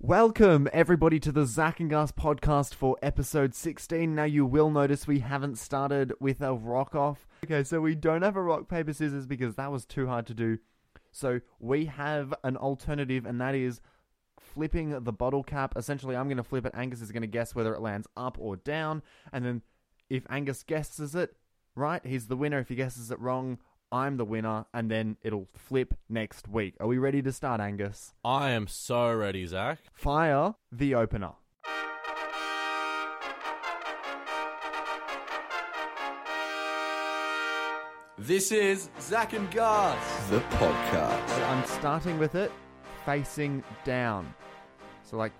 Welcome, everybody, to the Zac and Gus podcast for episode 16. Now, you will notice we haven't started with a rock off. Okay, so we don't have a rock, paper, scissors because that was too hard to do. So, we have an alternative, and that is flipping the bottle cap. Essentially, I'm going to flip it. Angus is going to guess whether it lands up or down. And then, if Angus guesses it right, he's the winner. If he guesses it wrong, I'm the winner. And then it'll flip next week. Are we ready to start, Angus? I am so ready, Zac. Fire the opener. This is Zac and Gus. the podcast. So I'm starting with it facing down. So like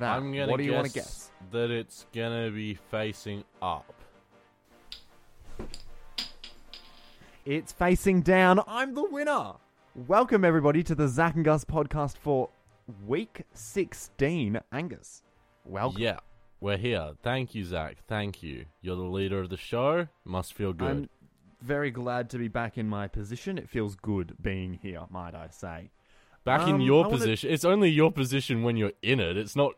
that. I'm gonna what do you want to guess? that it's gonna be facing up. It's facing down. I'm the winner. Welcome everybody to the Zac and Gus podcast for week 16. Angus, welcome. Yeah, we're here. Thank you, Zac. Thank you. You're the leader of the show. Must feel good. I'm very glad to be back in my position. It feels good being here, might I say. back um, in your I wanna- position. It's only your position when you're in it. It's not.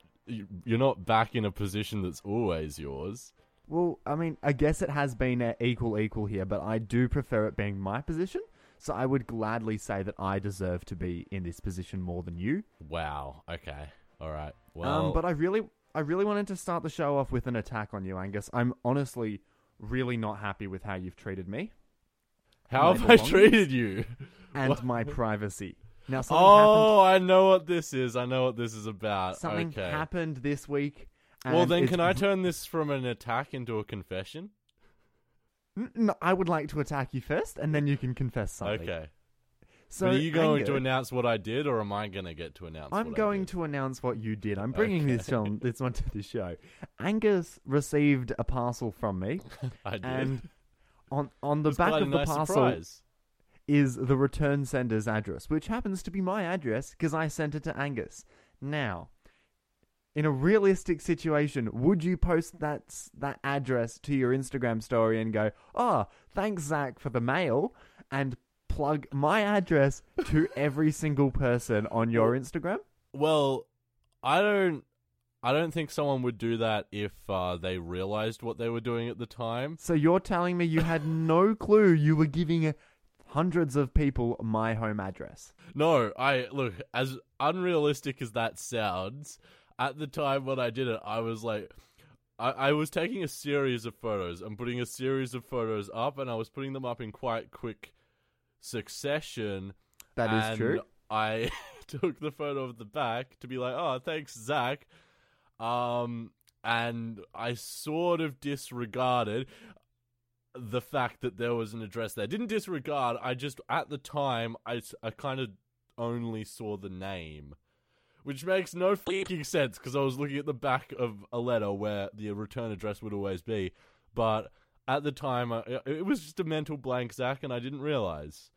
You're not back in a position that's always yours. Well, I mean, I guess it has been uh, equal equal here, but I do prefer it being my position. So I would gladly say that I deserve to be in this position more than you. Wow. Okay. All right. Well, um, but I really, I really wanted to start the show off with an attack on you, Angus. I'm honestly really not happy with how you've treated me how have I treated you? and What? my privacy. Now something Oh, I know what this is. I know what this is about. Something okay. happened this week. Well, then, it's can I turn this from an attack into a confession? No, I would like to attack you first, and then you can confess something. Okay. So but are you going to announce what I did, or am I going to get to announce? I'm what going I did? to announce what you did. I'm bringing this on this onto the show. Angus received a parcel from me, I did. and on on the back of the nice parcel surprise. is the return sender's address, which happens to be my address because I sent it to Angus. Now, in a realistic situation, would you post that that address to your Instagram story and go, "Oh, thanks Zac for the mail," and plug my address to every single person on your Instagram? Well, I don't. I don't think someone would do that if uh, they realized what they were doing at the time. So you're telling me you had no clue you were giving hundreds of people my home address? No, I look as unrealistic as that sounds. At the time when I did it, I was like, I, I was taking a series of photos and putting a series of photos up, and I was putting them up in quite quick succession. That is true. I took the photo of the back to be like, oh, thanks, Zac. Um, and I sort of disregarded the fact that there was an address there. Didn't disregard. I just at the time I, I kind of only saw the name, which makes no fucking sense because I was looking at the back of a letter where the return address would always be. But at the time, I, it was just a mental blank, Zac, and I didn't realize.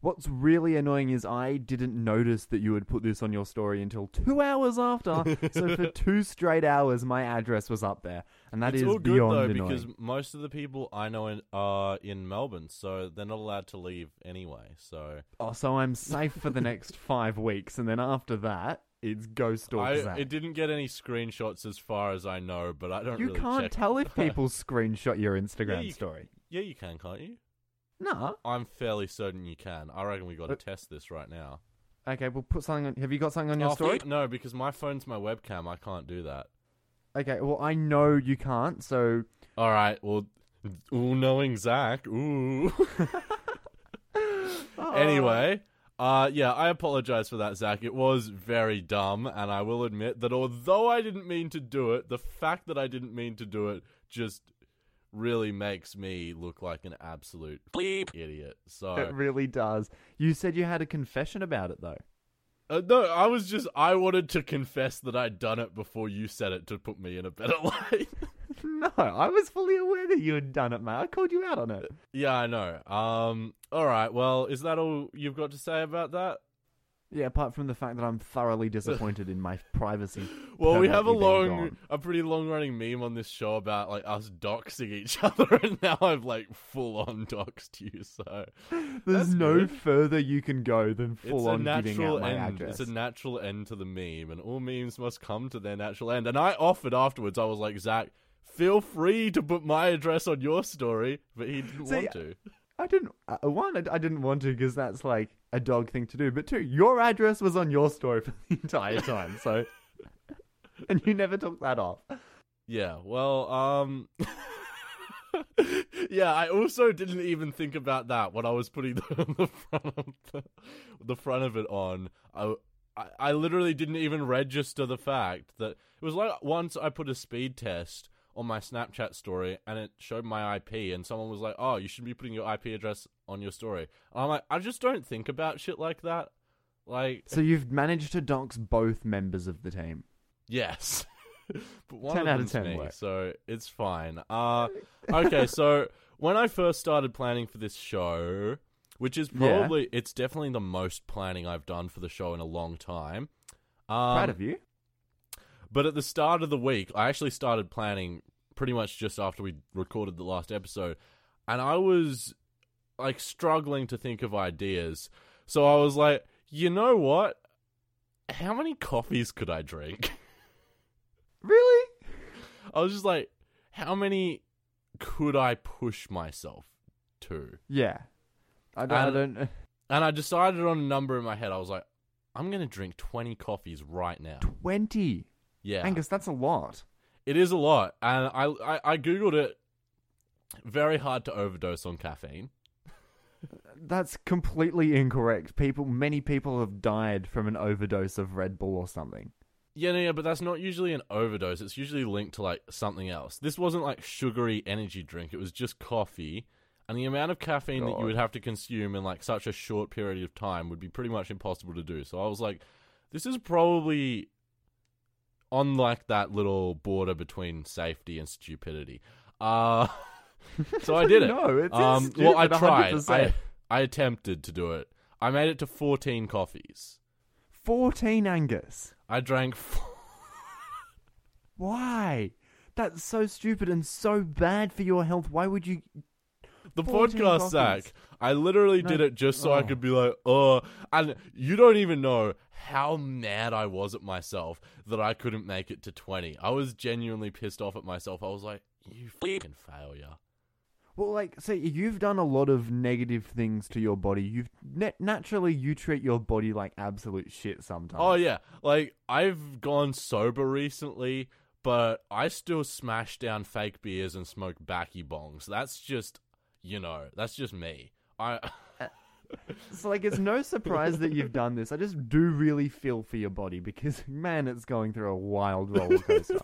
What's really annoying is I didn't notice that you had put this on your story until two hours after. so for two straight hours, my address was up there, and that is it's all good beyond though annoying. because most of the people I know in, are in Melbourne, so they're not allowed to leave anyway. So Oh, so I'm safe for the next five weeks, and then after that, it's ghost or I, Zac. it didn't get any screenshots as far as I know, but I don't. Know. You really can't tell if people screenshot your Yeah, Instagram you- story. Yeah, you can, can't you? No. I'm fairly certain you can. I reckon we got to test this right now. Okay, we'll put something on. Have you got something on your Oh, story? No, because my phone's my webcam. I can't do that. Okay, well, I know you can't, so. All right. Well, ooh, knowing Zac. Ooh. Oh. Anyway, uh, yeah, I apologize for that, Zac. It was very dumb, and I will admit that although I didn't mean to do it, the fact that I didn't mean to do it just really makes me look like an absolute Bleep. idiot. So It really does. You said you had a confession about it, though. Uh, no, I was just I wanted to confess that I'd done it before you said it to put me in a better light. No, I was fully aware that you had done it, mate. I called you out on it. yeah, I know. Um, all right. Well, is that all you've got to say about that? Yeah, apart from the fact that I'm thoroughly disappointed in my privacy. Well, we have a long, gone. a pretty long running meme on this show about like us doxing each other, and now I've like full on doxed you. So There's no good. further you can go than full-on giving out my end. address. It's a natural end to the meme, and all memes must come to their natural end. And I offered afterwards. I was like, Zac, feel free to put my address on your story, but he didn't See, want to. I didn't. Uh, one, I, I didn't want to because that's like a dog thing to do. But two, your address was on your story for the entire time, so and you never took that off. Yeah, well, um Yeah, I also didn't even think about that when I was putting the, the front of the, the front of it on. I, I I literally didn't even register the fact that it was like once I put a speed test on my Snapchat story and it showed my IP and someone was like, "Oh, you should be putting your IP address on your story." And I'm like, I just don't think about shit like that. Like, So you've managed to dox both members of the team. Yes. but one 10 of out of 10 me, work. so it's fine. Uh okay, so when I first started planning for this show, which is Yeah. probably it's definitely the most planning I've done for the show in a long time. Um, Proud of you. but at the start of the week, I actually started planning pretty much just after we recorded the last episode, and I was like struggling to think of ideas. So I was like, you know what? How many coffees could I drink? Really? I was just like, how many could I push myself to? Yeah. I don't. I And- don't uh, And I decided on a number in my head. I was like, I'm going to drink 20 coffees right now. Twenty. Yeah. Angus, that's a lot. It is a lot. And I, I, I Googled it. Very hard to overdose on caffeine. That's completely incorrect. People, many people have died from an overdose of Red Bull or something. Yeah, no, yeah, but that's not usually an overdose. It's usually linked to like something else. This wasn't like sugary energy drink. It was just coffee, and the amount of caffeine that you would have to consume in like such a short period of time would be pretty much impossible to do. So I was like, this is probably on like that little border between safety and stupidity. Uh so I did it. No, it's um, well, I tried. 100%. I I attempted to do it. I made it to 14 coffees. Fourteen, Angus. I drank four Why? That's so stupid and so bad for your health. Why would you? The podcast, coffees. Zac. I literally No. did it just so I Oh. could be like, oh. And you don't even know how mad I was at myself that I couldn't make it to 20. I was genuinely pissed off at myself. I was like, you fucking failure. Well, like, say you've done a lot of negative things to your body. You've na- naturally you treat your body like absolute shit sometimes. Oh, yeah. Like, I've gone sober recently, but I still smash down fake beers and smoke backy bongs. That's just, you know, that's just me. I. So like, it's no surprise that you've done this. I just do really feel for your body because man, it's going through a wild roller coaster.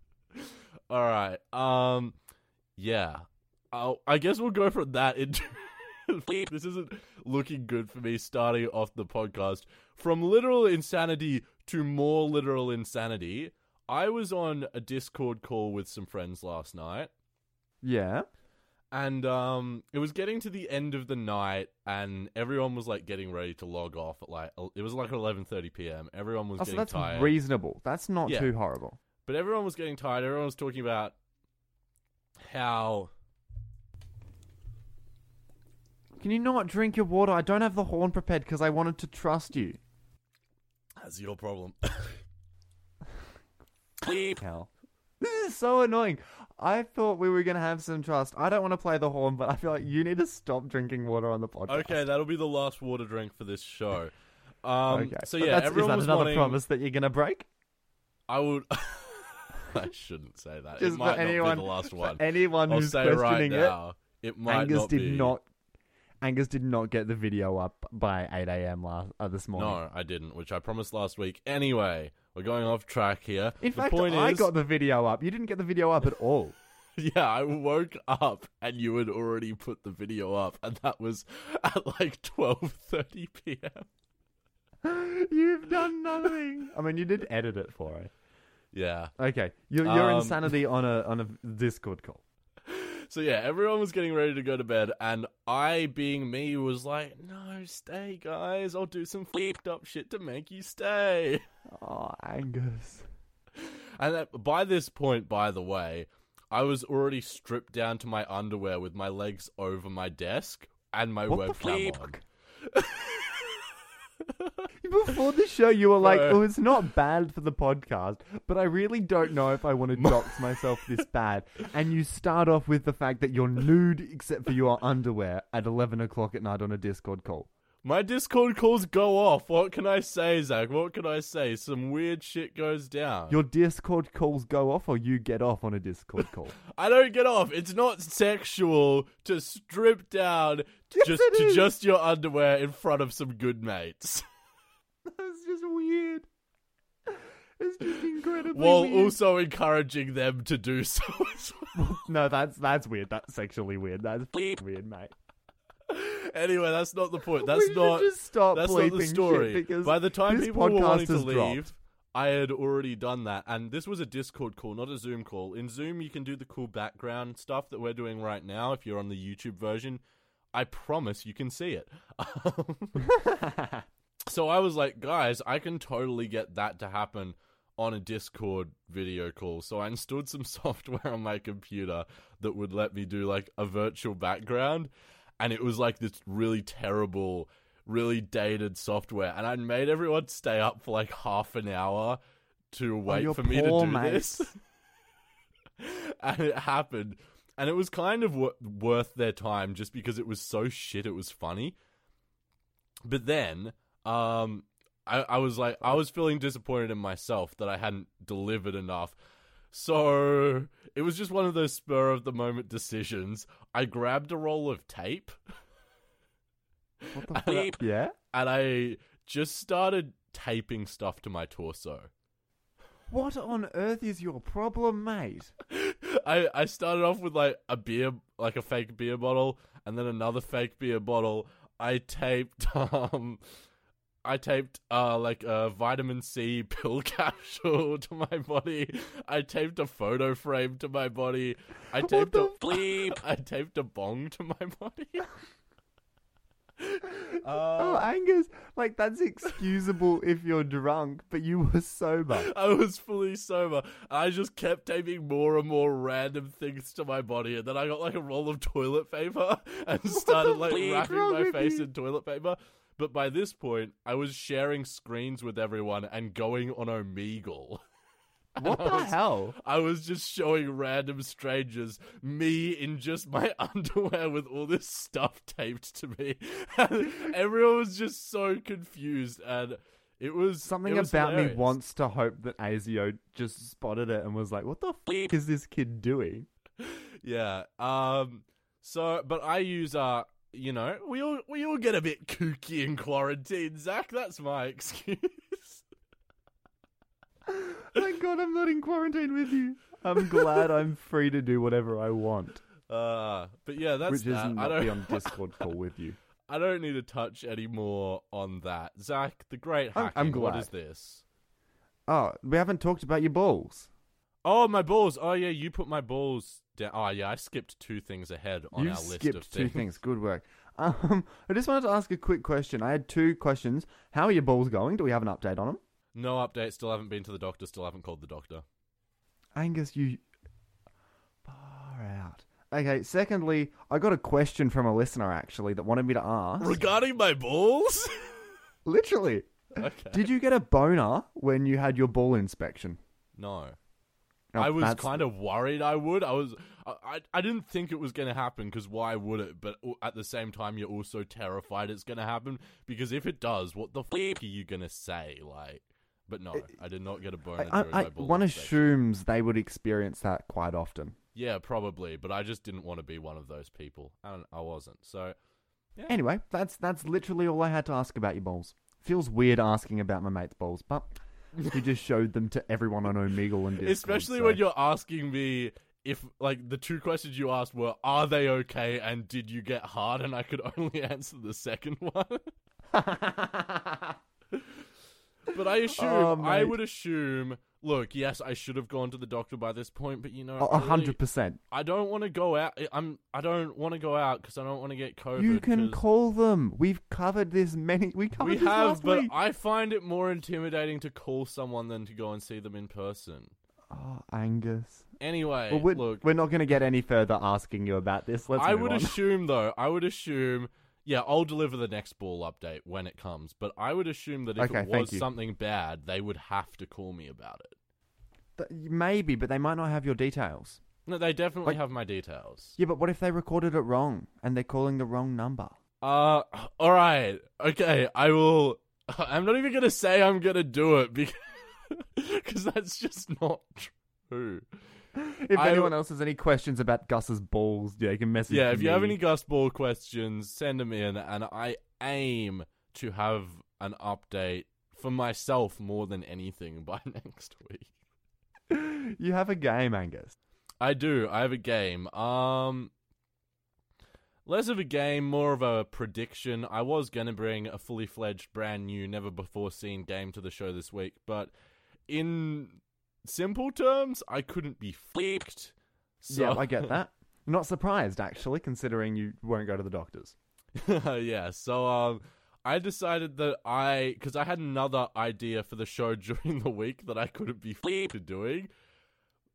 All right. Um, yeah. I'll, I guess we'll go from that into. this isn't looking good for me starting off the podcast. From literal insanity to more literal insanity, I was on a Discord call with some friends last night, yeah. And um, it was getting to the end of the night, and everyone was like getting ready to log off at like it was like eleven thirty p.m. Everyone was Oh, so getting that's tired. reasonable. That's not Yeah. too horrible. But everyone was getting tired. Everyone was talking about how Can you not drink your water? I don't have the horn prepared because I wanted to trust you. that's your problem. Hell. Is so annoying. I thought we were going to have some trust. I don't want to play the horn, but I feel like you need to stop drinking water on the podcast. okay, that'll be the last water drink for this show. Um, okay. So yeah, everyone that was another wanting. promise that you're going to break? I would. I shouldn't say that. Just it might anyone, not be the last one. anyone I'll who's say right questioning it, now, it might Angus not did be. not. Angus did not get the video up by 8 a.m. last uh, this morning. No, I didn't, which I promised last week. Anyway, we're going off track here. In the fact, point I is, got the video up. You didn't get the video up at all. yeah, I woke up and you had already put the video up, and that was at like twelve thirty p.m. You've done nothing. I mean, you did edit it for it. Yeah. Okay, your your Um, insanity on a on a Discord call. So yeah, everyone was getting ready to go to bed, and I, being me, was like, "No, stay, guys. I'll do some flipped up shit to make you stay." Oh, Angus. And that, by this point, by the way, I was already stripped down to my underwear with my legs over my desk and my What webcam on. Before the show, you were like. "Oh, it's not bad for the podcast, but I really don't know if I want to dox myself this bad." And you start off with the fact that you're nude except for your underwear at eleven o'clock at night on a Discord call. My Discord calls go off. What can I say, Zac? What can I say? Some weird shit goes down. Your Discord calls go off, or you get off on a Discord call. I don't get off. It's not sexual to strip down Yes, just to is. just your underwear in front of some good mates. That's just weird. It's just incredibly While weird. also encouraging them to do so as well. No, that's that's weird. That's sexually weird. That's weird, mate. Anyway, that's not the point. That's not just stop that's not bleeping the shit story. because By the time this people were podcast wanting to has leave, dropped. I had already done that, and this was a Discord call, not a Zoom call. In Zoom, you can do the cool background stuff that we're doing right now. If you're on the YouTube version, I promise you can see it. so I was like, guys, I can totally get that to happen on a Discord video call. So I installed some software on my computer that would let me do like a virtual background. And it was like this really terrible, really dated software. And I made everyone stay up for like half an hour to wait your for me to do mates. this. and it happened. And it was kind of w- worth their time just because it was so shit, it was funny. But then, um, I, I was like, I was feeling disappointed in myself that I hadn't delivered enough. So it was just one of those spur of the moment decisions. I grabbed a roll of tape What the fuck? Yeah. and I just started taping stuff to my torso. What on earth is your problem, mate? I I started off with like a beer, like a fake beer bottle, and then another fake beer bottle. I taped um, I taped uh like a vitamin C pill capsule to my body. I taped a photo frame to my body. I taped a bleep. I taped a bong to my body. oh, Uh, Angus, like that's excusable if you're drunk, but you were sober. I was fully sober. I just kept taping more and more random things to my body, and then I got like a roll of toilet paper and started like wrapping my face you? in toilet paper. But by this point, I was sharing screens with everyone and going on Omegle. What I the was- hell? I was just showing random strangers me in just my underwear with all this stuff taped to me. And everyone was just so confused, and it was Something it was about hilarious. me wants to hope that Azio just spotted it and was like, "What the fuck is this kid doing?" Yeah. Um. So, but I use uh. You know, we all we all get a bit kooky in quarantine, Zac. That's my excuse. Thank God I'm not in quarantine with you. I'm glad I'm free to do whatever I want, Uh, but yeah, that's which is that. I not don't. be on Discord call with you. I don't need to touch any more on that. Zac, the great I'm- hacking. I'm glad. is this? Oh, we haven't talked about your balls. Oh, my balls. Oh yeah, you put my balls down. Oh yeah, I skipped two things ahead on you our list skipped of two things. things. Good work. Um, I just wanted to ask a quick question. I had two questions. How are your balls going? Do we have an update on them? No update. Still haven't been to the doctor. Still haven't called the doctor. Angus, you far out. Okay. Secondly, I got a question from a listener actually that wanted me to ask. Regarding my balls. Literally, okay. did you get a boner when you had your ball inspection? No. Oh, I was kind of worried I would. I was. I. I, I didn't think it was going to happen because why would it? But at the same time, you're also terrified it's going to happen because if it does, what the f- are you going to say? Like, but no, I did not get a boner I, during I, one assumes they would experience that quite often. Yeah, probably, but I just didn't want to be one of those people, and I wasn't. So Anyway, that's that's literally all I had to ask about your balls. Feels weird asking about my mate's balls, but you just showed them to everyone on Omegle and Discord. Especially so- when you're asking me if, like, the two questions you asked were, "Are they okay?" and "Did you get hard?" and I could only answer the second one. but I assume, Oh, I would assume look, yes, I should have gone to the doctor by this point, but you know, A I a really- hundred percent. I don't want to go out. I'm. I don't want to go out because I don't want to get COVID. You can call them. We've covered this many. We covered We this have, last but week. I find it more intimidating to call someone than to go and see them in person. Oh, Angus. Anyway, Well, we're, look, we're not going to get any further asking you about this. Let's I would on. assume though. I would assume. Yeah, I'll deliver the next ball update when it comes. But I would assume that if Okay, it was something bad, they would have to call me about it. Maybe, but they might not have your details. No, they definitely Like- have my details. Yeah, but what if they recorded it wrong and they're calling the wrong number? Uh, all right, okay. I will. I'm not even gonna say I'm gonna do it because because that's just not true. If I- anyone else has any questions about Gus's balls, yeah, you can message Yeah, if you have any Gus Ball questions, send them in, and I aim to have an update for myself more than anything by next week. You have a game, Angus. I do. I have a game. Um, less of a game, more of a prediction. I was gonna bring a fully fledged, brand new, never before seen game to the show this week, but in simple terms, I couldn't be flipped. So, Yeah, I get that. Not surprised, actually, considering you won't go to the doctors. yeah, so um I decided that I cuz I had another idea for the show during the week that I couldn't be f***ed doing.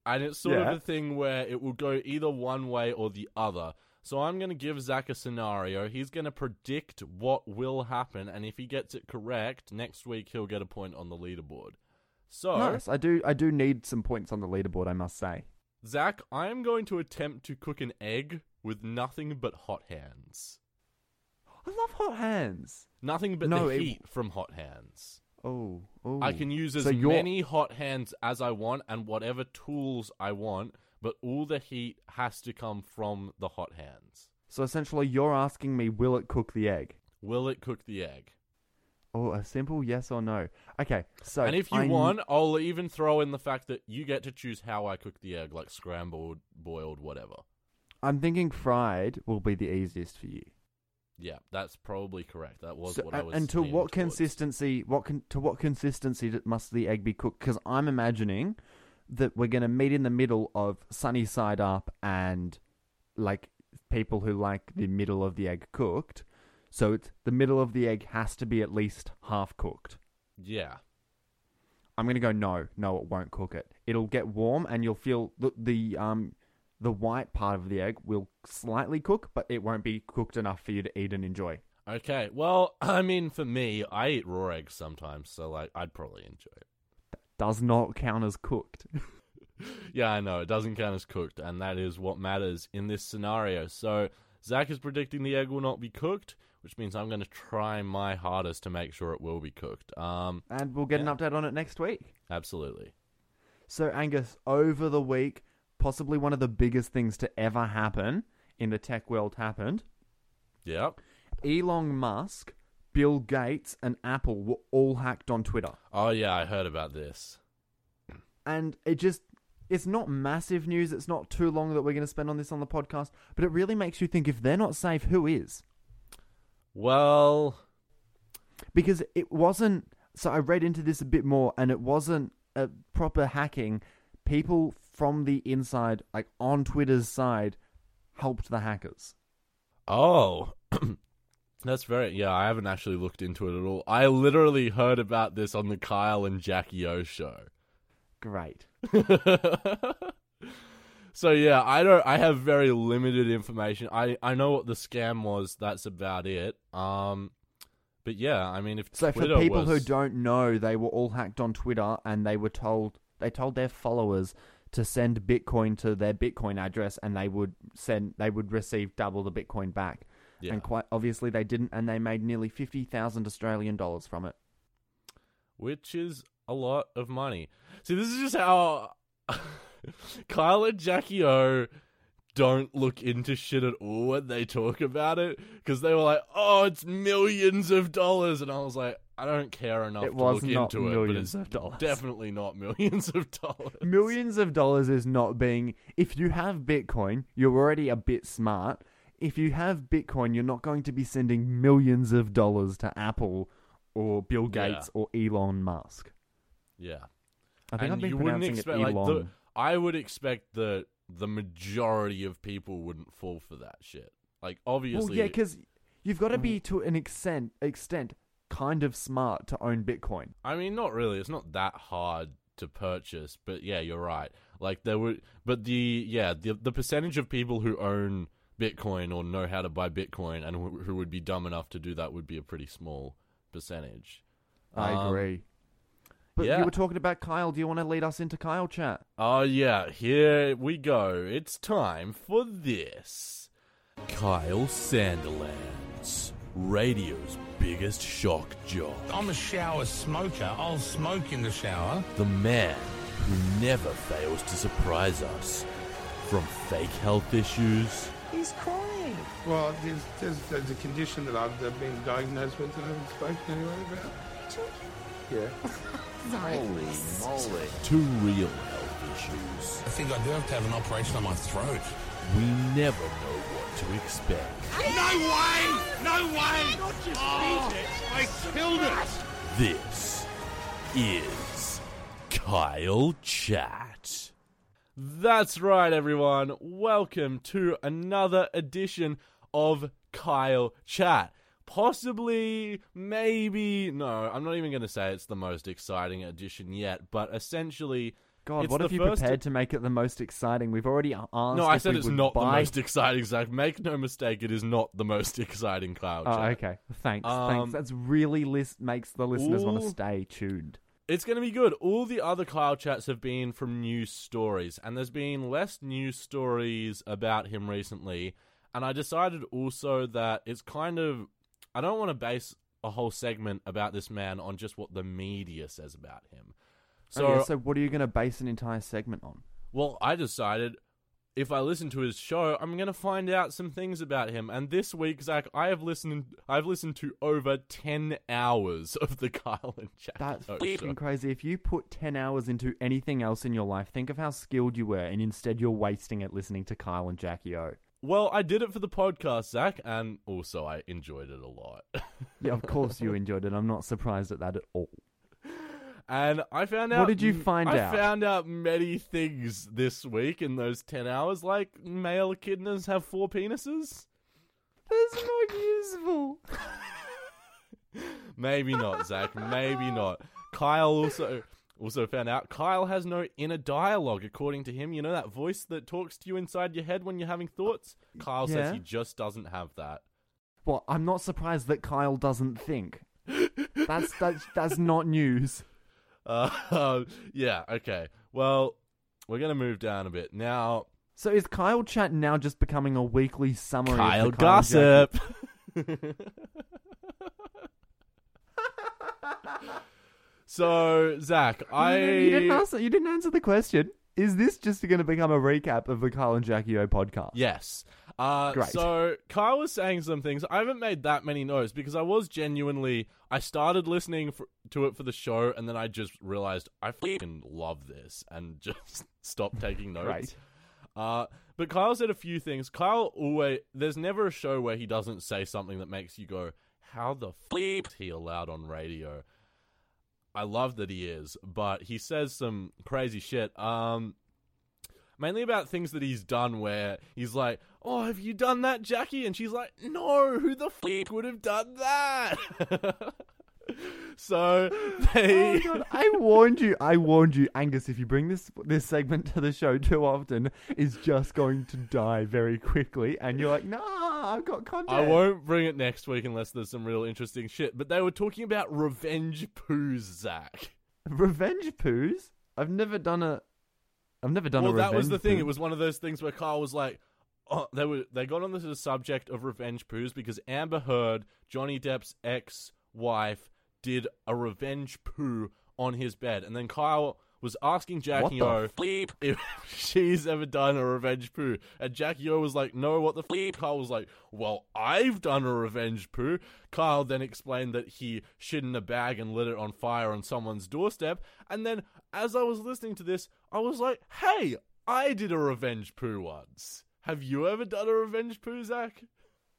And it's sort Yeah. of a thing where it will go either one way or the other. So I'm going to give Zac a scenario. He's going to predict what will happen and if he gets it correct, next week he'll get a point on the leaderboard. So, Nice. I do. I do need some points on the leaderboard. I must say. Zac, I am going to attempt to cook an egg with nothing but hot hands. I love hot hands. Nothing but No, the it- heat from hot hands. Oh, oh. I can use as So many hot hands as I want and whatever tools I want, but all the heat has to come from the hot hands. So essentially, you're asking me, will it cook the egg? Will it cook the egg? Oh, a simple yes or no. Okay, so and if you I- want, I'll even throw in the fact that you get to choose how I cook the egg, like scrambled, boiled, whatever. I'm thinking fried will be the easiest for you. Yeah, that's probably correct. That was So- what I was. and to what towards. consistency? What con- to what consistency must the egg be cooked? Because I'm imagining that we're going to meet in the middle of sunny side up and like people who like the middle of the egg cooked. So it's the middle of the egg has to be at least half cooked. Yeah, I'm going to go no, no, it won't cook it. It'll get warm and you'll feel the, the um the white part of the egg will slightly cook, but it won't be cooked enough for you to eat and enjoy. Okay, well, I mean, for me, I eat raw eggs sometimes, so like, I'd probably enjoy it. That Does not count as cooked. Yeah, I know it doesn't count as cooked, and that is what matters in this scenario. So Zac is predicting the egg will not be cooked, which means I'm going to try my hardest to make sure it will be cooked. Um, and we'll get Yeah. an update on it next week. absolutely. So, Angus, over the week, possibly one of the biggest things to ever happen in the tech world happened. Yep. Elon Musk, Bill Gates, and Apple were all hacked on Twitter. Oh yeah, I heard about this. And it just, it's not massive news. It's not too long that we're going to spend on this on the podcast, but it really makes you think if they're not safe, who is? Well, Because it wasn't, so I read into this a bit more, and it wasn't a proper hacking. People from the inside, like on Twitter's side, helped the hackers. oh, that's very yeah. I haven't actually looked into it at all. I literally heard about this on the Kyle and Jackie O show. Great. so yeah, I don't. I have very limited information. I I know what the scam was. That's about it. Um, but yeah, I mean, if So Twitter for people who don't know, they were all hacked on Twitter, and they were told they told their followers to send Bitcoin to their Bitcoin address, and they would send they would receive double the Bitcoin back. yeah, And quite obviously, they didn't, and they made nearly fifty thousand Australian dollars from it. which is a lot of money. See, this is just how Kyle and Jackie O don't look into shit at all when they talk about it because they were like, "Oh, it's millions of dollars," and I was like, "I don't care enough It to was look not into it, but millions it's of dollars. definitely not millions of dollars." Millions of dollars is not being. If you have Bitcoin, you're already a bit smart. If you have Bitcoin, you're not going to be sending millions of dollars to Apple or Bill Yeah. Gates or Elon Musk. Yeah. I think and I've been you wouldn't pronouncing expect it like the, Elon. I would expect that the majority of people wouldn't fall for that shit. Like Well, obviously, yeah, because you've got to be to an extent extent kind of smart to own Bitcoin. I mean, not really. It's not that hard to purchase, but yeah, you're right. Like there would, but the yeah, the the percentage of people who own Bitcoin or know how to buy Bitcoin and who, who would be dumb enough to do that would be a pretty small percentage. I Um, agree. But yeah. you were talking about Kyle. Do you want to lead us into Kyle chat? Oh yeah, here we go. It's time for this. Kyle Sandilands, radio's biggest shock jock. I'm a shower smoker. I'll smoke in the shower. The man who never fails to surprise us. From fake health issues He's crying. Well, there's, there's, there's a condition that I've uh, been diagnosed with that I haven't spoken to anyone about. Yeah. Holy moly. to real health issues. I think I do have to have an operation on my throat. We never know what to expect. No way! No way! Not just oh, I killed it! This is Kyle Chat. That's right, everyone. Welcome to another edition of Kyle Chat. Possibly, maybe, no, I'm not even going to say it's the most exciting edition yet, but essentially. God, what if you prepared to make it the most exciting? We've already asked. No, I said it's not the most exciting, Zac. Make no mistake, it is not the most exciting cloud. Oh, Chat. okay. Thanks. Um, thanks. That's really list makes the listeners want to stay tuned. It's going to be good. All the other cloud chats have been from news stories, and there's been less news stories about him recently. And I decided also that it's kind of. I don't want to base a whole segment about this man on just what the media says about him. Oh, so, So, Oh, so what are you going to base an entire segment on? well, I decided if I listen to his show, I'm going to find out some things about him. And this week, Zac, I have listened. I've listened to over ten hours of the Kyle and Jack. That's fucking crazy. If you put 10 hours into anything else in your life, think of how skilled you were, and instead you're wasting it listening to Kyle and Jackie O. Well, I did it for the podcast, Zac, and also I enjoyed it a lot. Yeah, of course you enjoyed it. I'm not surprised at that at all. and I found out. What did you find I out? I found out many things this week in those 10 hours, like male echidnas have four penises. That's not useful. Maybe not, Zac. Maybe not. Kyle also. Also found out Kyle has no inner dialogue, according to him. You know that voice that talks to you inside your head when you're having thoughts? Kyle Yeah. says he just doesn't have that. Well, I'm not surprised that Kyle doesn't think. That's that's that's not news. Uh, yeah, okay. Well, we're going to move down a bit. Now, So is Kyle Chat now just becoming a weekly summary? Kyle of the Kyle Gossip. so, Zac, I. You didn't answer. You didn't answer the question. Is this just going to become a recap of the Kyle and Jackie O podcast? Yes. Uh, Great. So Kyle was saying some things. I haven't made that many notes because I was genuinely. I started listening for, to it for the show, and then I just realized I fucking love this, and just stopped taking notes. Right. Uh, but Kyle said a few things. Kyle always. There's never a show where he doesn't say something that makes you go, "How the bleep is he allowed on radio?" I love that he is, but he says some crazy shit. Um, mainly about things that he's done where he's like, "Oh, have you done that, Jackie?" And she's like, "No, who the flip would have done that?" so they Oh God, I warned you. I warned you, Angus. If you bring this this segment to the show too often, is just going to die very quickly. And you're like, Nah, I've got content. I won't bring it next week unless there's some real interesting shit. But they were talking about revenge poos, Zac. Revenge poos. I've never done a. I've never done well, a. that was the thing. poo. It was one of those things where Kyle was like, oh, they were they got on the subject of revenge poos because Amber Heard, Johnny Depp's ex-wife, did a revenge poo on his bed, and then Kyle was asking Jackie O if she's ever done a revenge poo, and Jackie O was like, "No, what the flip?" Kyle was like, "Well, I've done a revenge poo." Kyle then explained that he shit in a bag and lit it on fire on someone's doorstep, and then as I was listening to this, I was like, "Hey, I did a revenge poo once." Have you ever done a revenge poo, Zac?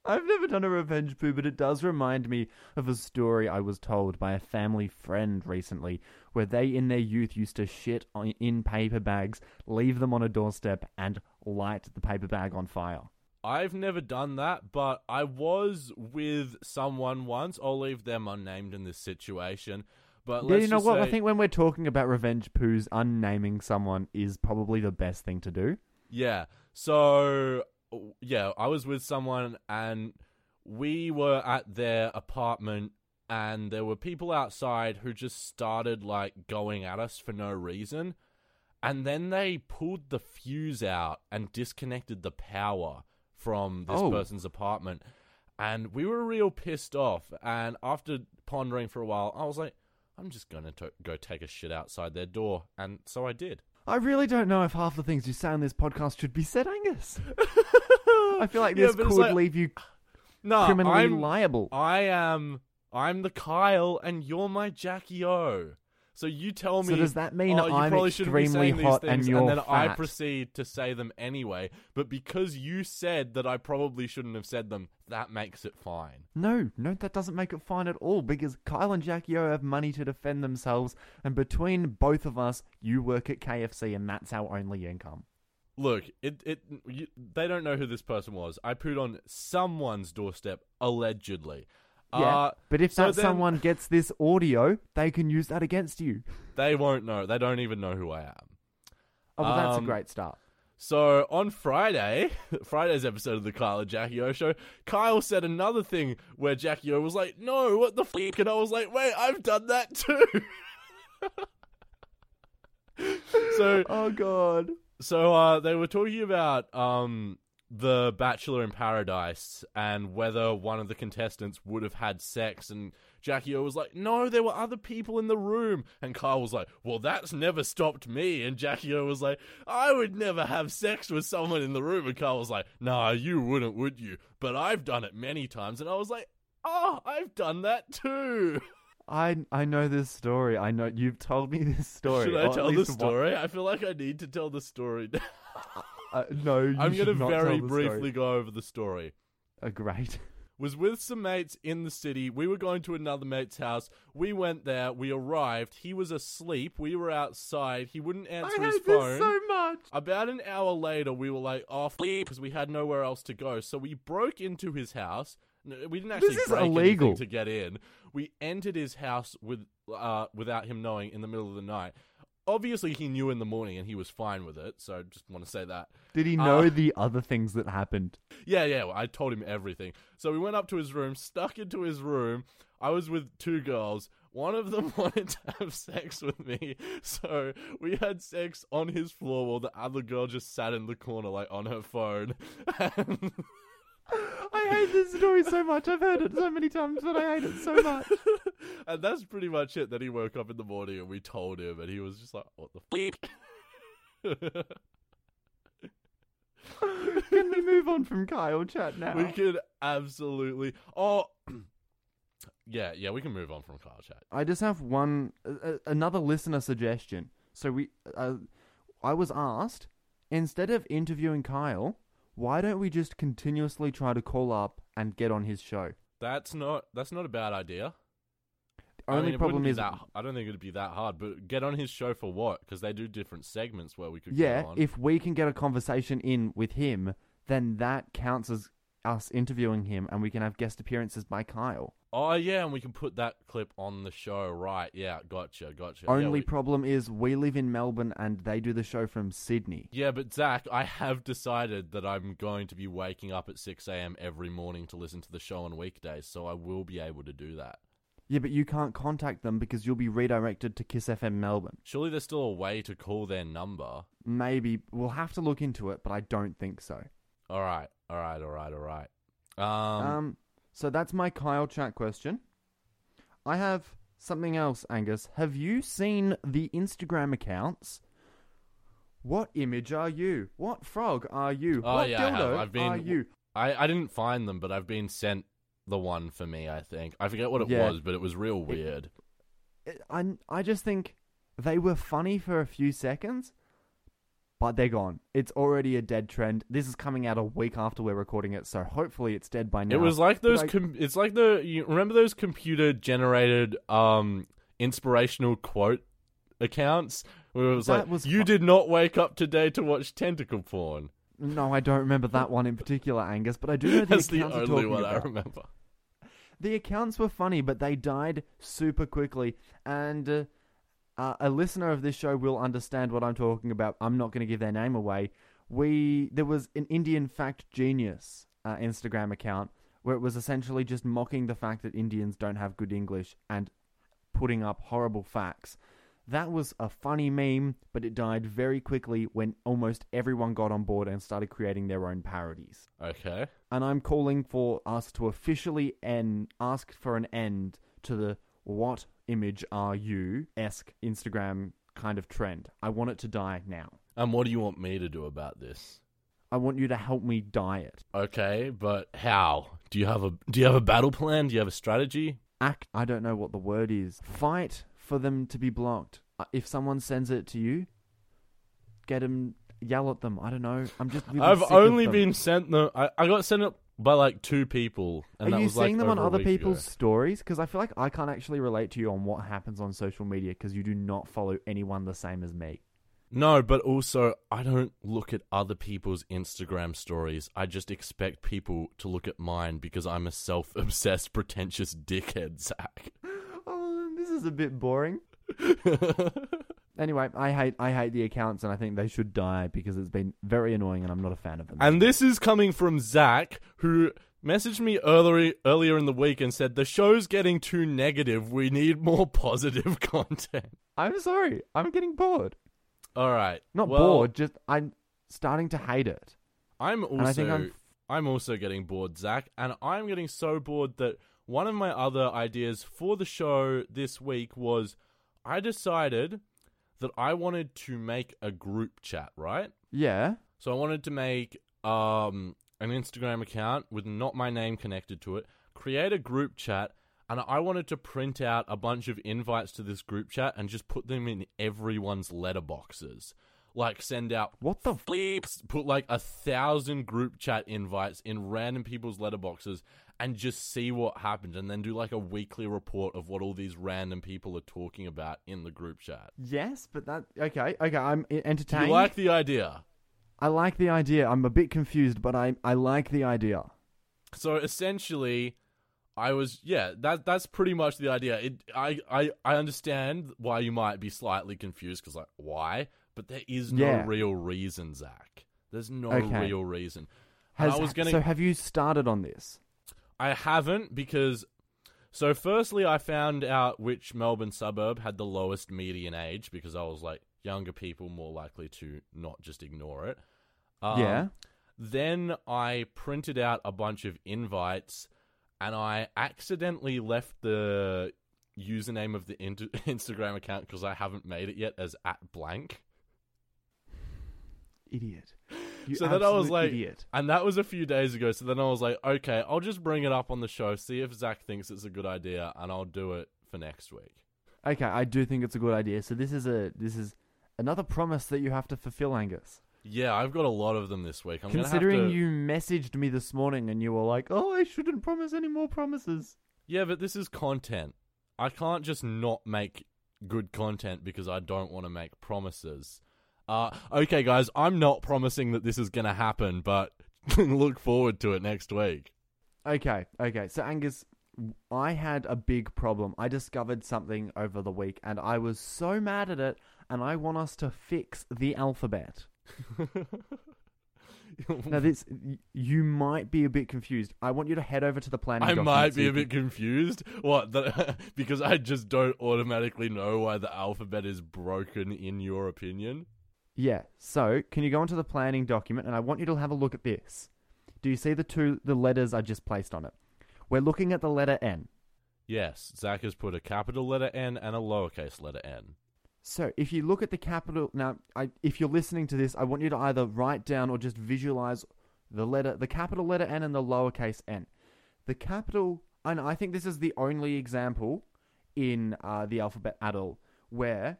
I've never done a revenge poo, but it does remind me of a story I was told by a family friend recently, where they in their youth used to shit on, in paper bags, leave them on a doorstep, and light the paper bag on fire. I've never done that, but I was with someone once. I'll leave them unnamed in this situation. But yeah, you know what? I think when we're talking about revenge poos, unnaming someone is probably the best thing to do. Yeah. So yeah, I was with someone and we were at their apartment and there were people outside who just started like going at us for no reason. And then they pulled the fuse out and disconnected the power from this Oh. person's apartment. And we were real pissed off. And after pondering for a while, I was like, I'm just going to go take a shit outside their door. And so I did. I really don't know if half the things you say on this podcast should be said, Angus. I feel like Yeah, this but could it's like- leave you No, criminally I'm, liable. I am. I'm the Kyle, and you're my Jackie O. So you tell me. So does that mean oh, you I'm probably shouldn't be extremely these hot things, and you're and then I proceed to say them anyway? But because you said that I probably shouldn't have said them, that makes it fine. No, no, that doesn't make it fine at all because Kyle and Jackie O have money to defend themselves, and between both of us, you work at KFC, and that's our only income. Look, it it you, they don't know who this person was. I pooed on someone's doorstep Yeah. Uh, but if so that then- someone gets this audio, they can use that against you. they won't know. They don't even know who I am. Oh, well, that's a Um, great start. So on Friday, Friday's episode of the Kyle and Jackie O show, Kyle said another thing where Jackie O was like, "No, what the f?" and I was like, "Wait, I've done that too." so Oh God. so uh, they were talking about um, the Bachelor in Paradise and whether one of the contestants would have had sex, and Jackie O was like, "No, there were other people in the room," and Kyle was like, "Well, that's never stopped me," and Jackie O was like, "I would never have sex with someone in the room," and Kyle was like, "Nah, you wouldn't, would you? But I've done it many times," and I was like, "Oh, I've done that too." I I know this story. I know you've told me this story. Should I tell the least one- story? I feel like I need to tell the story. Uh, no, you I'm going to very the story. briefly go over the story. Uh, great. Was with some mates in the city. We were going to another mate's house. We went there. We arrived. He was asleep. We were outside. He wouldn't answer I his hate phone. this so much. About an hour later, we were like off because we had nowhere else to go. So we broke into his house. We didn't actually is break illegal. to get in. We entered his house with uh, without him knowing in the middle of the night. Obviously, he knew in the morning and he was fine with it. So I just want to say that. Did he know Uh, the other things that happened? Yeah, yeah. I told him everything. So we went up to his room, stuck into his room. I was with two girls. One of them wanted to have sex with me. So we had sex on his floor while the other girl just sat in the corner, like on her phone. And, I hate this story so much. I've heard it so many times, but I hate it so much. and that's pretty much it. Then he woke up in the morning and we told him, and he was just like, what the f? Can we move on from Kyle chat now? we could absolutely. Oh. Yeah, yeah, we can move on from Kyle chat. I just have one uh, another listener suggestion. So we, uh, I was asked instead of interviewing Kyle, why don't we just continuously try to call up and get on his show? That's not that's not a bad idea. I only mean, problem is, that, I don't think it'd be that hard. But get on his show for what? Because they do different segments where we could yeah, on. if we can get a conversation in with him, then that counts as us interviewing him, and we can have guest appearances by Kyle. oh yeah, and we can put that clip on the show. Right? Yeah, gotcha, gotcha. yeah, Only we- problem is we live in Melbourne and they do the show from Sydney. yeah, but Zac, I have decided that I'm going to be waking up at six a.m. every morning to listen to the show on weekdays, so I will be able to do that. Yeah, but you can't contact them because you'll be redirected to KIIS FM Melbourne. Surely there's still a way to call their number. Maybe we'll have to look into it, but I don't think so. All right, all right, all right, all right. Um, Um, so that's my Kyle chat question. I have something else, Angus. Have you seen the Instagram accounts? What image are you? What frog are you? Oh, what yeah, I have. I've been- are you? I, I didn't find them, but I've been sent the one for me. I think I forget what it Yeah. was, but it was real weird. I, I just think they were funny for a few seconds, but they're gone. It's already a dead trend. This is coming out a week after we're recording it, so hopefully it's dead by now. It was like those. Com- it's like the. You remember those computer generated um inspirational quote accounts where it was That like, was "You fu- did not wake up today to watch tentacle porn." No, I don't remember that one in particular, Angus, but I do know the That's the accounts you're only talking one I about. remember. The accounts were funny, but they died super quickly. And uh, uh, a listener of this show will understand what I'm talking about. I'm not going to give their name away. We there was an Indian fact genius uh, Instagram account where it was essentially just mocking the fact that Indians don't have good English and putting up horrible facts. That was a funny meme, but it died very quickly when almost everyone got on board and started creating their own parodies Okay. and I'm calling for us to officially end, ask for an end to the what image are you esque Instagram kind of trend. I want it to die now. And what do you want me to do about this? I want you to help me die it. Okay, but how? Do you have a do you have a battle plan? Do you have a strategy? Act, I don't know what the word is. Fight for them to be blocked. Uh, If someone sends it to you, get them, yell at them. I don't know. I'm just really I've only them. been sent the I, I got sent it by like two people and Are you seeing like them on other people's ago. stories? Because I feel like I can't actually relate to you on what happens on social media because you do not follow anyone the same as me. No, but also I don't look at other people's Instagram stories. I just expect people to look at mine because I'm a self-obsessed pretentious dickhead, Zac. This is a bit boring. Anyway, I hate I hate the accounts and I think they should die because it's been very annoying and I'm not a fan of them. And this is coming from Zac, who messaged me earlier earlier in the week and said the show's getting too negative. We need more positive content. I'm sorry, I'm getting bored. All right, Not well, bored, just I'm starting to hate it. I'm also And I think I'm I'm also getting bored, Zac, and I'm getting so bored that one of my other ideas for the show this week was I decided that I wanted to make a group chat, right? yeah. So I wanted to make um an Instagram account with not my name connected to it, create a group chat, and I wanted to print out a bunch of invites to this group chat and just put them in everyone's letterboxes. Like send out What the f- bleeps, put like a thousand group chat invites in random people's letterboxes and just see what happens and then do like a weekly report of what all these random people are talking about in the group chat. Yes, but that okay, okay, I'm entertained. you like the idea? I like the idea. I'm a bit confused, but I I like the idea. So essentially, I was yeah. That that's pretty much the idea. It I I I understand why you might be slightly confused because like why, but there is no Yeah. real reason, Zac. There's no Okay. real reason. Has I was gonna. so have you started on this? I haven't because. So firstly, I found out which Melbourne suburb had the lowest median age because I was like younger people more likely to not just ignore it. Um, yeah. Then I printed out a bunch of invites and I accidentally left the username of the inter- Instagram account because I haven't made it yet as at blank. Idiot. You So then I was like- idiot. And that was a few days ago. So then I was like, okay, I'll just bring it up on the show, see if Zac thinks it's a good idea, and I'll do it for next week. Okay, I do think it's a good idea. So this is a this is another promise that you have to fulfill, Angus. Yeah, I've got a lot of them this week. I'm Considering to... you messaged me this morning and you were like, "Oh, I shouldn't promise any more promises." Yeah, but this is content. I can't just not make good content because I don't want to make promises. Uh, okay, guys, I'm not promising that this is going to happen, but look forward to it next week. Okay, okay. So Angus, I had a big problem. I discovered something over the week and I was so mad at it and I want us to fix the alphabet. Now this you might be a bit confused. I want you to head over to the planning I might be a bit confused. What? The, because I just don't automatically know why the alphabet is broken, in your opinion? Yeah. So, can you go into the planning document and I want you to have a look at this. Do you see the two the letters I just placed on it? We're looking at the letter N. Yes, Zac has put a capital letter N and a lowercase letter N. So, if you look at the capital now, I, if you're listening to this, I want you to either write down or just visualize the letter, the capital letter N and the lowercase n. The capital, and I think this is the only example in uh, the alphabet at all where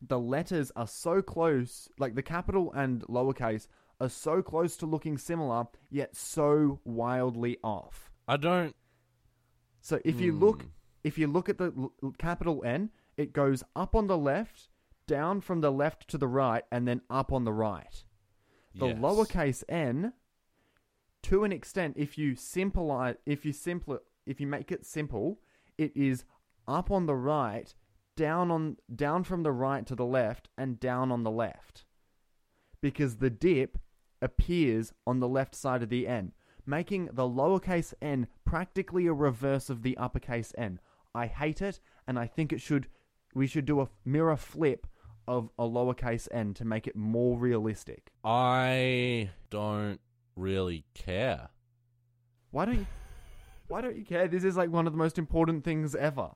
the letters are so close, like the capital and lowercase are so close to looking similar, yet so wildly off. I don't. So if you look, Hmm. if you look at the l- capital N, it goes up on the left, down from the left to the right, and then up on the right. The Yes. lowercase n, to an extent, if you simplify, if you simpler, if you make it simple, it is up on the right, down on down from the right to the left, and down on the left, because the dip appears on the left side of the n, making the lowercase n practically a reverse of the uppercase n. I hate it, and I think it should we should do a mirror flip of a lowercase n to make it more realistic. I don't really care. Why don't you, why don't you care? This is like one of the most important things ever.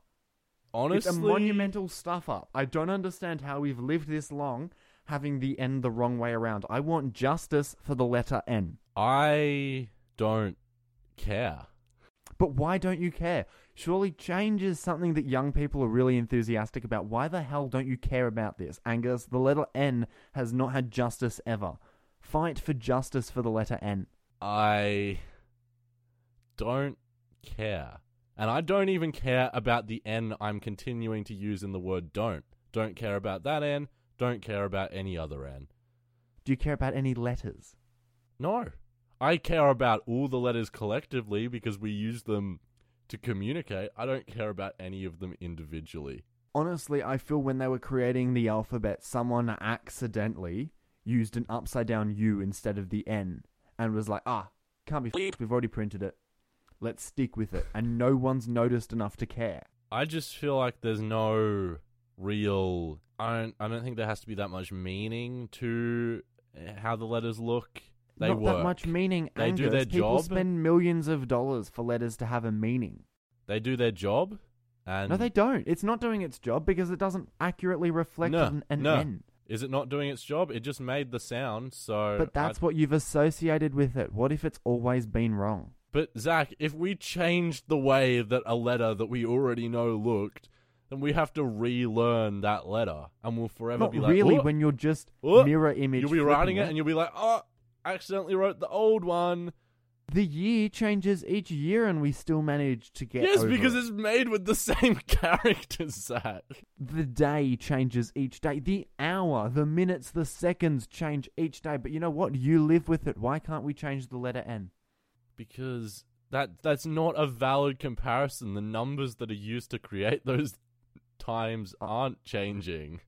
Honestly, it's a monumental stuff up. I don't understand how we've lived this long having the N the wrong way around. I want justice for the letter N. I don't care. But why don't you care? Surely change is something that young people are really enthusiastic about. Why the hell don't you care about this? Angus, the letter N has not had justice ever. Fight for justice for the letter N. I don't care. And I don't even care about the N I'm continuing to use in the word don't. Don't care about that N. Don't care about any other N. Do you care about any letters? No. I care about all the letters collectively because we use them to communicate. I don't care about any of them individually. Honestly, I feel when they were creating the alphabet, someone accidentally used an upside down U instead of the N and was like, ah, can't be f***ed, we've already printed it. Let's stick with it. And no one's noticed enough to care. I just feel like there's no real. I don't. I don't think there has to be that much meaning to uh, how the letters look. They Not work. that much meaning. They Angus. do their People job. spend millions of dollars for letters to have a meaning. They do their job, and no, they don't. It's not doing its job because it doesn't accurately reflect No, an, an no. N. Is it not doing its job? It just made the sound. So, But that's I- what you've associated with it. What if it's always been wrong? But Zac, if we changed the way that a letter that we already know looked, then we have to relearn that letter, and we'll forever Not be like, really. "Oh, when you're just oh." mirror image. you'll be writing it, and you'll be like, oh, I accidentally wrote the old one. the year changes each year, and we still manage to get. yes, because it. it's made with the same characters, Zac. the day changes each day. The hour, the minutes, the seconds change each day. But you know what? You live with it. Why can't we change the letter N? Because that that's not a valid comparison. The numbers that are used to create those times aren't changing.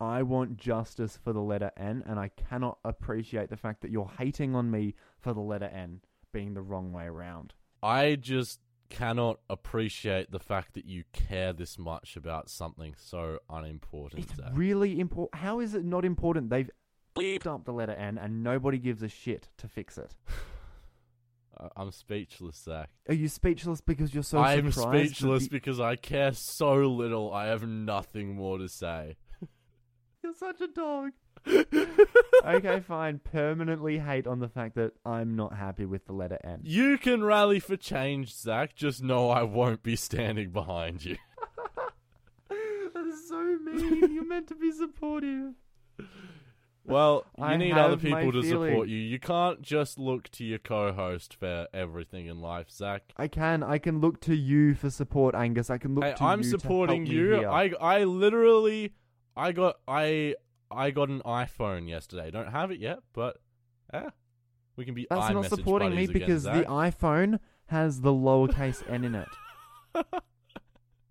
I want justice for the letter N, and I cannot appreciate the fact that you're hating on me for the letter N being the wrong way around. I just cannot appreciate the fact that you care this much about something so unimportant. It's Zac. really important. How is it not important? They've bleeped up the letter N, and nobody gives a shit to fix it. I- I'm speechless, Zac. Are you speechless because you're so I'm speechless the- because I care so little. I have nothing more to say. You're such a dog. okay, fine. Permanently hate on the fact that I'm not happy with the letter N. You can rally for change, Zac. Just know I won't be standing behind you. that is so mean. You're meant to be supportive. Well, you I need other people to feeling. support you. You can't just look to your co-host for everything in life, Zac. I can. I can look to you for support, Angus. I can look Hey, to I'm you supporting to help you. I I literally I got I I got an iPhone yesterday. Don't have it yet, but yeah, we can be. That's not supporting me buddies again, because the iPhone has the lowercase n in it.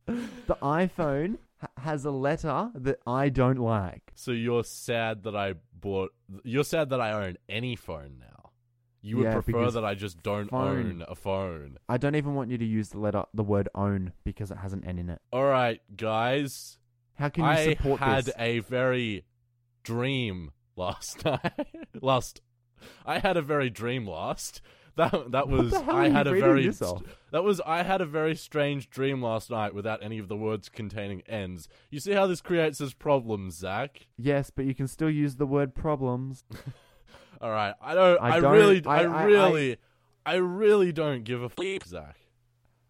the iPhone ha- has a letter that I don't like. So you're sad that I bought. You're sad that I own any phone now. You would Yeah, prefer because that I just don't phone- own a phone. I don't even want you to use the letter, the word own, because it has an n in it. All right, guys. How can you support this? I support had this? a very dream last night. last, I had a very dream last. That that was I had a very that was I had a very strange dream last night without any of the words containing ends. You see how this creates this problem, Zac? Yes, but you can still use the word problems. All right, I don't. I I, don't- really, I- I, I- really, I, really don't give a a f- Zac.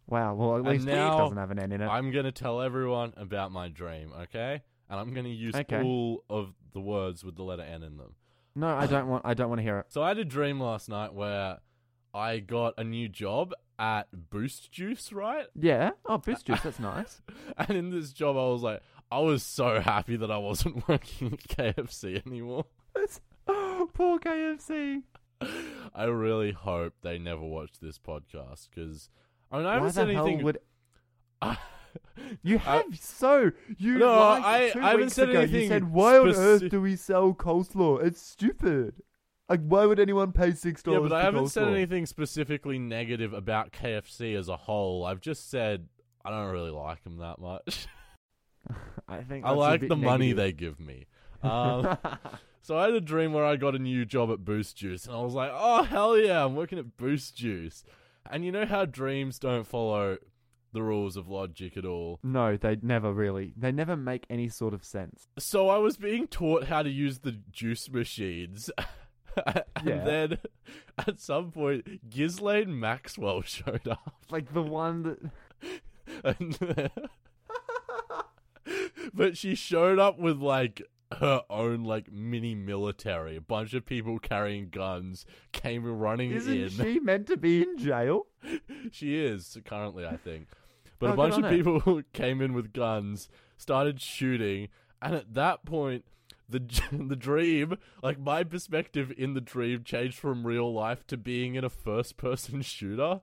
Wow. Well, at least now it doesn't have an n in it. I'm gonna tell everyone about my dream, okay? And I'm gonna use Okay. all of the words with the letter N in them. No, I don't want. I don't want to hear it. So I had a dream last night where I got a new job at Boost Juice, right? Yeah. Oh, boost juice. That's nice. And in this job, I was like, I was so happy that I wasn't working at KFC anymore. that's Poor KFC. I really hope they never watch this podcast because I mean I haven't said anything. would you have so you No, I- I haven't said ago, anything You said, "Why on earth do we sell coleslaw? It's stupid. Like, why would anyone pay six dollars? yeah, dollars?" but I haven't said coleslaw? anything specifically negative about KFC as a whole. I've just said I don't really like them that much. I think I that's a like bit the money they give me. Um, so I had a dream where I got a new job at Boost Juice, and I was like, "Oh hell yeah, I'm working at Boost Juice." And you know how dreams don't follow the rules of logic at all. No, they never really. They never make any sort of sense. So I was being taught how to use the juice machines. and Yeah. then at some point, Ghislaine Maxwell showed up. Like the one that. But she showed up with like her own like mini military. A bunch of people carrying guns came running Isn't in. she meant to be in jail? She is currently, I think. But Oh, a bunch of people came in with guns, started shooting, and at that point, the the dream, like my perspective in the dream, changed from real life to being in a first person shooter.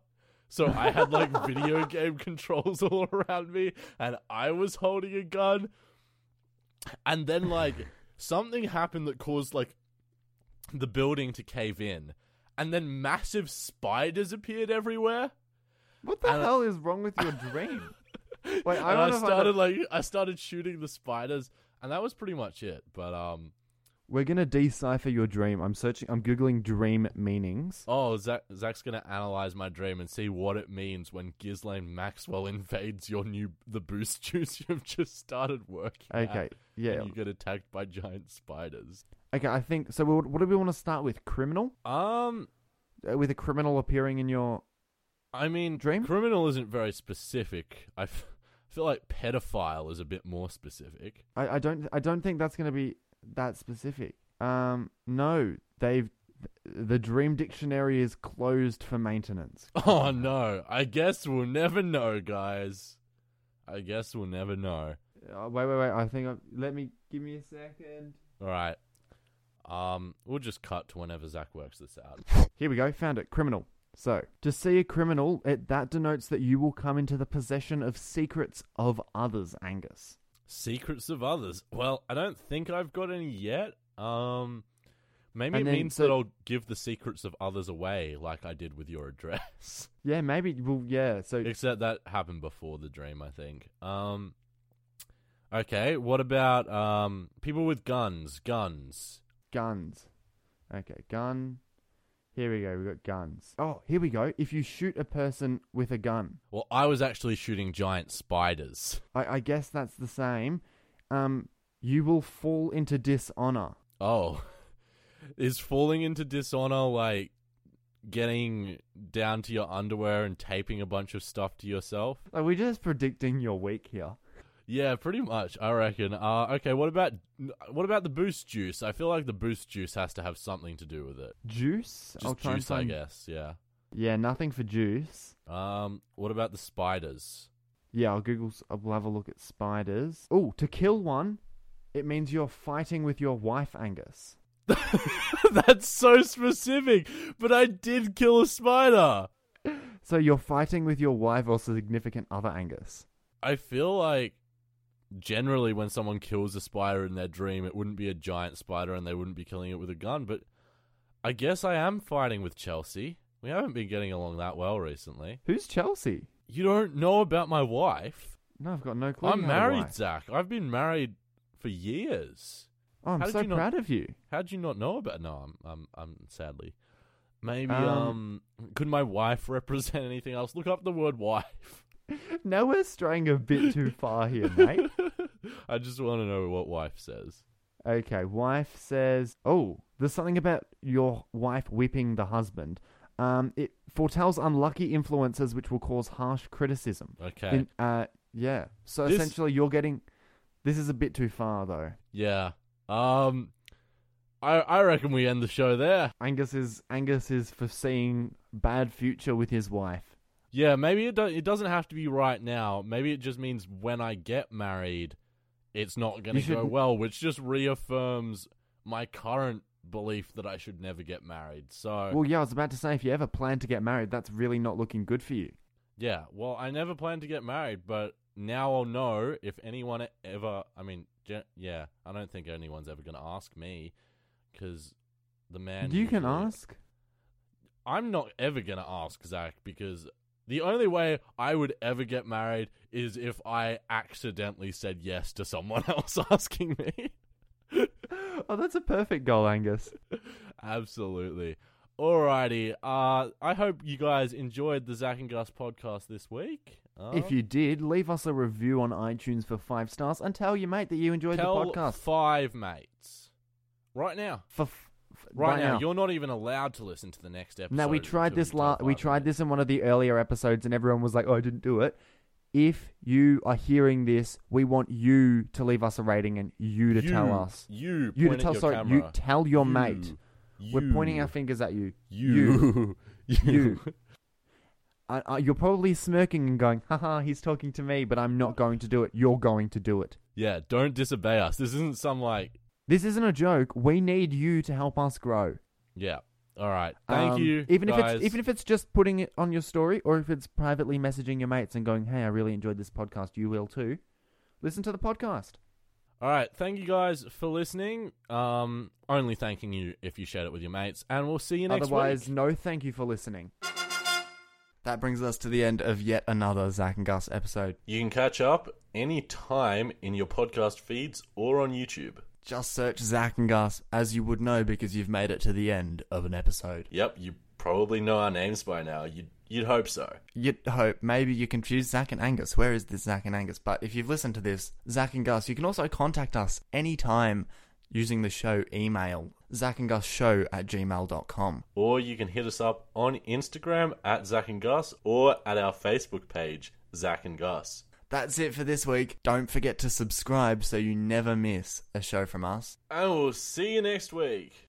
So I had like video game controls all around me, and I was holding a gun. And then like something happened that caused like the building to cave in, and then massive spiders appeared everywhere. What the And I- hell is wrong with your dream? Wait, I I started out- like I started shooting the spiders, and that was pretty much it. But um, We're gonna decipher your dream. I'm searching. I'm googling dream meanings. oh, Zac, Zac's gonna analyze my dream and see what it means when Ghislaine Maxwell invades your new the boost juice you've just started working. Okay, yeah. and you get attacked by giant spiders. Okay, I think so. What, what do we want to start with? Criminal? Um, Uh, with a criminal appearing in your I mean, Dream? criminal isn't very specific. I f- feel like pedophile is a bit more specific. I, I don't I don't think that's going to be that specific. Um, no, they've the Dream Dictionary is closed for maintenance. Oh no! I guess we'll never know, guys. I guess we'll never know. Uh, wait, wait, wait. I think I, let me give me a second. All right. Um, we'll just cut to whenever Zac works this out. Here we go. Found it. Criminal. So, to see a criminal, it, that denotes that you will come into the possession of secrets of others, Angus. Secrets of others. Well, I don't think I've got any yet. Um, maybe And it then- means so- that I'll give the secrets of others away, like I did with your address. Yeah, maybe. Well, yeah. So, Except that happened before the dream, I think. Um, okay. What about um people with guns? Guns. guns. Okay, gun. Here we go. We got guns. Oh, here we go. If you shoot a person with a gun, Well, I was actually shooting giant spiders. I, I guess that's the same. Um, you will fall into dishonor. Oh. Is falling into dishonor like getting down to your underwear and taping a bunch of stuff to yourself? Are we just predicting your week here? Yeah, pretty much. I reckon. Uh, okay. What about what about the boost juice? I feel like the boost juice has to have something to do with it. Juice. Just I'll try juice, I guess. Yeah. Yeah, nothing for juice. Um. What about the spiders? Yeah, I'll Google. I'll have a look at spiders. Oh, to kill one, it means you're fighting with your wife, Angus. That's so specific. But I did kill a spider. So you're fighting with your wife or significant other, Angus. I feel like generally when someone kills a spider in their dream, it wouldn't be a giant spider and they wouldn't be killing it with a gun. But I guess I am fighting with Chelsea. We haven't been getting along that well recently. Who's Chelsea? You don't know about my wife. No, I've got no clue. I'm you have a married. Zac. I've been married for years. Oh, I'm How did so you not- proud of you. How'd you not know about? No, I'm, I'm, I'm sadly. Maybe Um, um, could my wife represent anything else? Look up the word wife. Now we're straying a bit too far here, mate. I just want to know what wife says. Okay, wife says, "Oh, there's something about your wife whipping the husband. Um, it foretells unlucky influences which will cause harsh criticism. Okay. In- uh, yeah. So This- essentially, you're getting. This is a bit too far, though. Yeah. Um, I I reckon we end the show there. Angus is Angus is foreseeing bad future with his wife. Yeah, maybe it do- it doesn't have to be right now. Maybe it just means when I get married, it's not going to go well, which just reaffirms my current belief that I should never get married. So, Well, yeah, I was about to say, if you ever plan to get married, that's really not looking good for you. yeah, well, I never planned to get married, but now I'll know if anyone ever, I mean, yeah, I don't think anyone's ever going to ask me because the man. you can ask. I'm not ever going to ask Zac because the only way I would ever get married is if I accidentally said yes to someone else asking me. Oh, that's a perfect goal, Angus. Absolutely. Alrighty. Uh, I hope you guys enjoyed the Zac and Gus podcast this week. Uh, If you did, leave us a review on iTunes for five stars and tell your mate that you enjoyed the podcast. five mates right now, For f- f- right, now, you're not even allowed to listen to the next episode. Now we tried this you la- we tried this in one of the earlier episodes and everyone was like, "Oh, I didn't do it." If you are hearing this, we want you to leave us a rating and you to tell us. You, You to point at tell your sorry, camera. you tell your You, mate. We're pointing our fingers at you. You. You. You're probably smirking and going, "Haha, he's talking to me," but I'm not going to do it. You're going to do it. Yeah, don't disobey us. This isn't some like This isn't a joke. We need you to help us grow. yeah. All right. Thank Um, you. Even guys. if it's even if it's just putting it on your story, or if it's privately messaging your mates and going, "Hey, I really enjoyed this podcast. You will too." Listen to the podcast. All right, thank you guys for listening. Um, only thanking you if you shared it with your mates, and we'll see you next Otherwise, week. no, thank you for listening. That brings us to the end of yet another Zac and Gus episode. You can catch up anytime in your podcast feeds or on YouTube. Just search Zac and Gus, as you would know because you've made it to the end of an episode. Yep, you probably know our names by now. You'd you'd hope so. You'd hope maybe you confuse Zac and Angus. Where is this Zac and Angus? But if you've listened to this, Zac and Gus, you can also contact us anytime using the show email, Zac and Gus show at gmail.com. Or you can hit us up on Instagram at Zac and Gus or at our Facebook page, Zac and Gus. That's it for this week. Don't forget to subscribe so you never miss a show from us. And we'll see you next week.